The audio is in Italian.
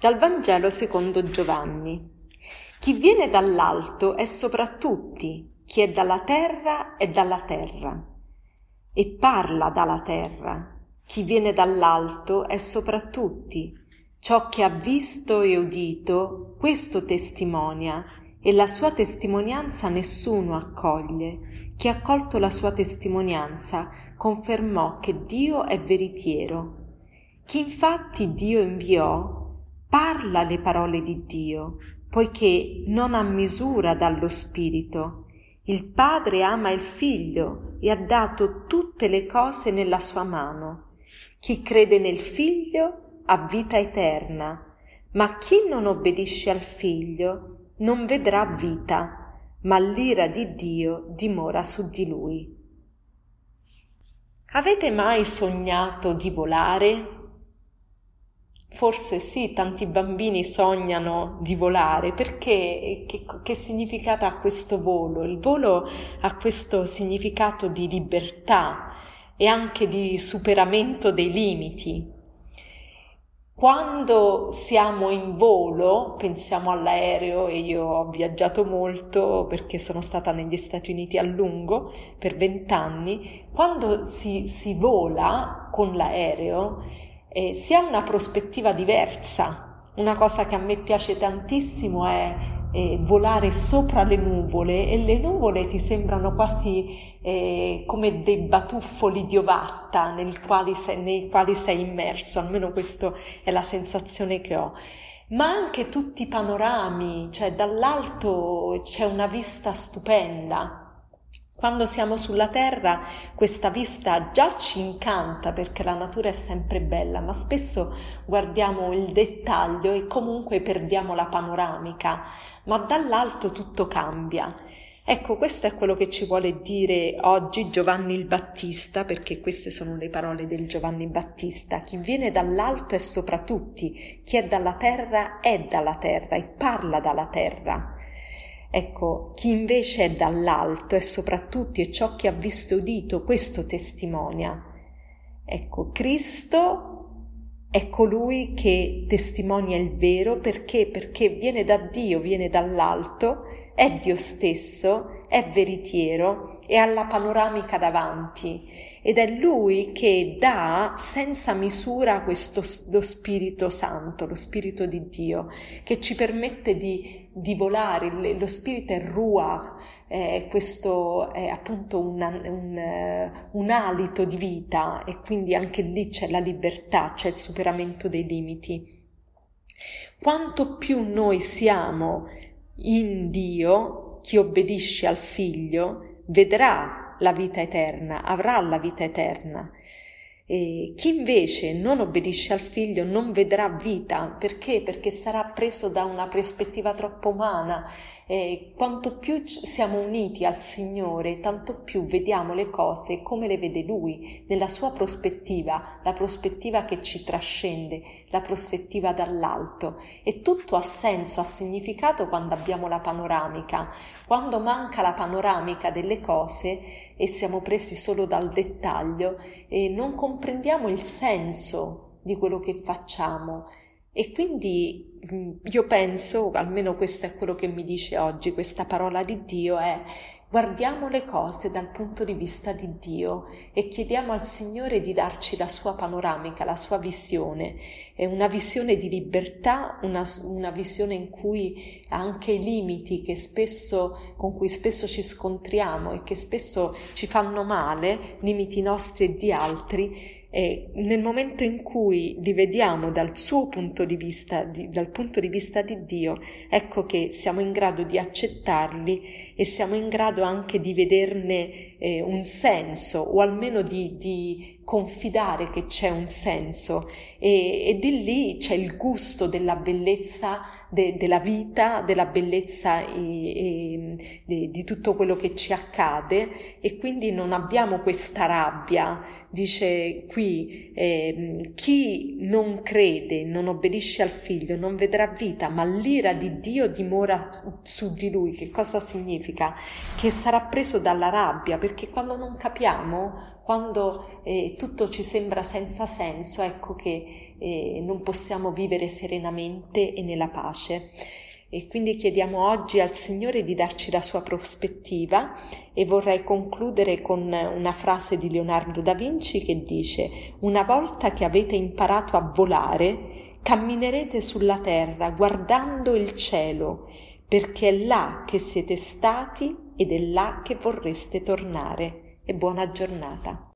Dal Vangelo secondo Giovanni. Chi viene dall'alto è sopra tutti, chi è dalla terra è dalla terra e parla dalla terra. Chi viene dall'alto è sopra tutti. Ciò che ha visto e udito, questo testimonia, e la sua testimonianza nessuno accoglie. Chi ha accolto la sua testimonianza confermò che Dio è veritiero. Chi infatti Dio inviò parla le parole di Dio, poiché non ha misura dallo Spirito. Il Padre ama il Figlio e ha dato tutte le cose nella sua mano. Chi crede nel Figlio ha vita eterna, ma chi non obbedisce al Figlio non vedrà vita, ma l'ira di Dio dimora su di lui. Avete mai sognato di volare? Forse sì, tanti bambini sognano di volare perché che, che, significato ha questo volo? Il volo ha questo significato di libertà e anche di superamento dei limiti. Quando siamo in volo, pensiamo all'aereo e io ho viaggiato molto perché sono stata negli Stati Uniti a lungo per vent'anni, quando si, si vola con l'aereo eh, si ha una prospettiva diversa. Una cosa che a me piace tantissimo è eh, volare sopra le nuvole e le nuvole ti sembrano quasi eh, come dei batuffoli di ovatta sei, nei quali sei immerso, almeno questa è la sensazione che ho ma anche tutti i panorami, cioè dall'alto c'è una vista stupenda. Quando siamo sulla Terra questa vista già ci incanta perché la natura è sempre bella, ma spesso guardiamo il dettaglio e comunque perdiamo la panoramica, ma dall'alto tutto cambia. Ecco, questo è quello che ci vuole dire oggi Giovanni il Battista, perché queste sono le parole del Giovanni Battista. Chi viene dall'alto è sopra tutti, chi è dalla terra è dalla terra e parla dalla terra. Ecco, chi invece è dall'alto e soprattutto è ciò che ha visto e udito, questo testimonia. Ecco, Cristo è colui che testimonia il vero perché? Perché viene da Dio, viene dall'alto, è Dio stesso, è veritiero e ha la panoramica davanti ed è lui che dà senza misura questo lo Spirito Santo, lo Spirito di Dio, che ci permette di, di volare. Lo Spirito è Ruach, eh, questo è appunto un, un, un alito di vita e quindi anche lì c'è la libertà, c'è il superamento dei limiti. Quanto più noi siamo in Dio, chi obbedisce al Figlio vedrà la vita eterna, avrà la vita eterna. E chi invece non obbedisce al figlio non vedrà vita, perché? Perché sarà preso da una prospettiva troppo umana. E quanto più siamo uniti al Signore, tanto più vediamo le cose come le vede Lui, nella sua prospettiva, la prospettiva che ci trascende, la prospettiva dall'alto. E tutto ha senso, ha significato quando abbiamo la panoramica. Quando manca la panoramica delle cose, e siamo presi solo dal dettaglio e non comprendiamo il senso di quello che facciamo. E quindi mm, io penso, almeno questo è quello che mi dice oggi questa parola di Dio, è Guardiamo le cose dal punto di vista di Dio e chiediamo al Signore di darci la sua panoramica, la sua visione. È una visione di libertà, una, una visione in cui anche i limiti spesso, con cui spesso ci scontriamo e che spesso ci fanno male, limiti nostri e di altri, e nel momento in cui li vediamo dal suo punto di vista, di, dal punto di vista di Dio, ecco che siamo in grado di accettarli e siamo in grado anche di vederne eh, un senso o almeno di, di confidare che c'è un senso e, e, di lì c'è il gusto della bellezza de, della vita, della bellezza e, e, de, di tutto quello che ci accade e quindi non abbiamo questa rabbia. Dice qui, eh, chi non crede, non obbedisce al figlio, non vedrà vita, ma l'ira di Dio dimora su di lui. Che cosa significa? Che sarà preso dalla rabbia, perché quando non capiamo quando eh, tutto ci sembra senza senso, ecco che eh, non possiamo vivere serenamente e nella pace. E quindi chiediamo oggi al Signore di darci la sua prospettiva e vorrei concludere con una frase di Leonardo da Vinci che dice Una volta che avete imparato a volare, camminerete sulla terra guardando il cielo, perché è là che siete stati ed è là che vorreste tornare. E buona giornata.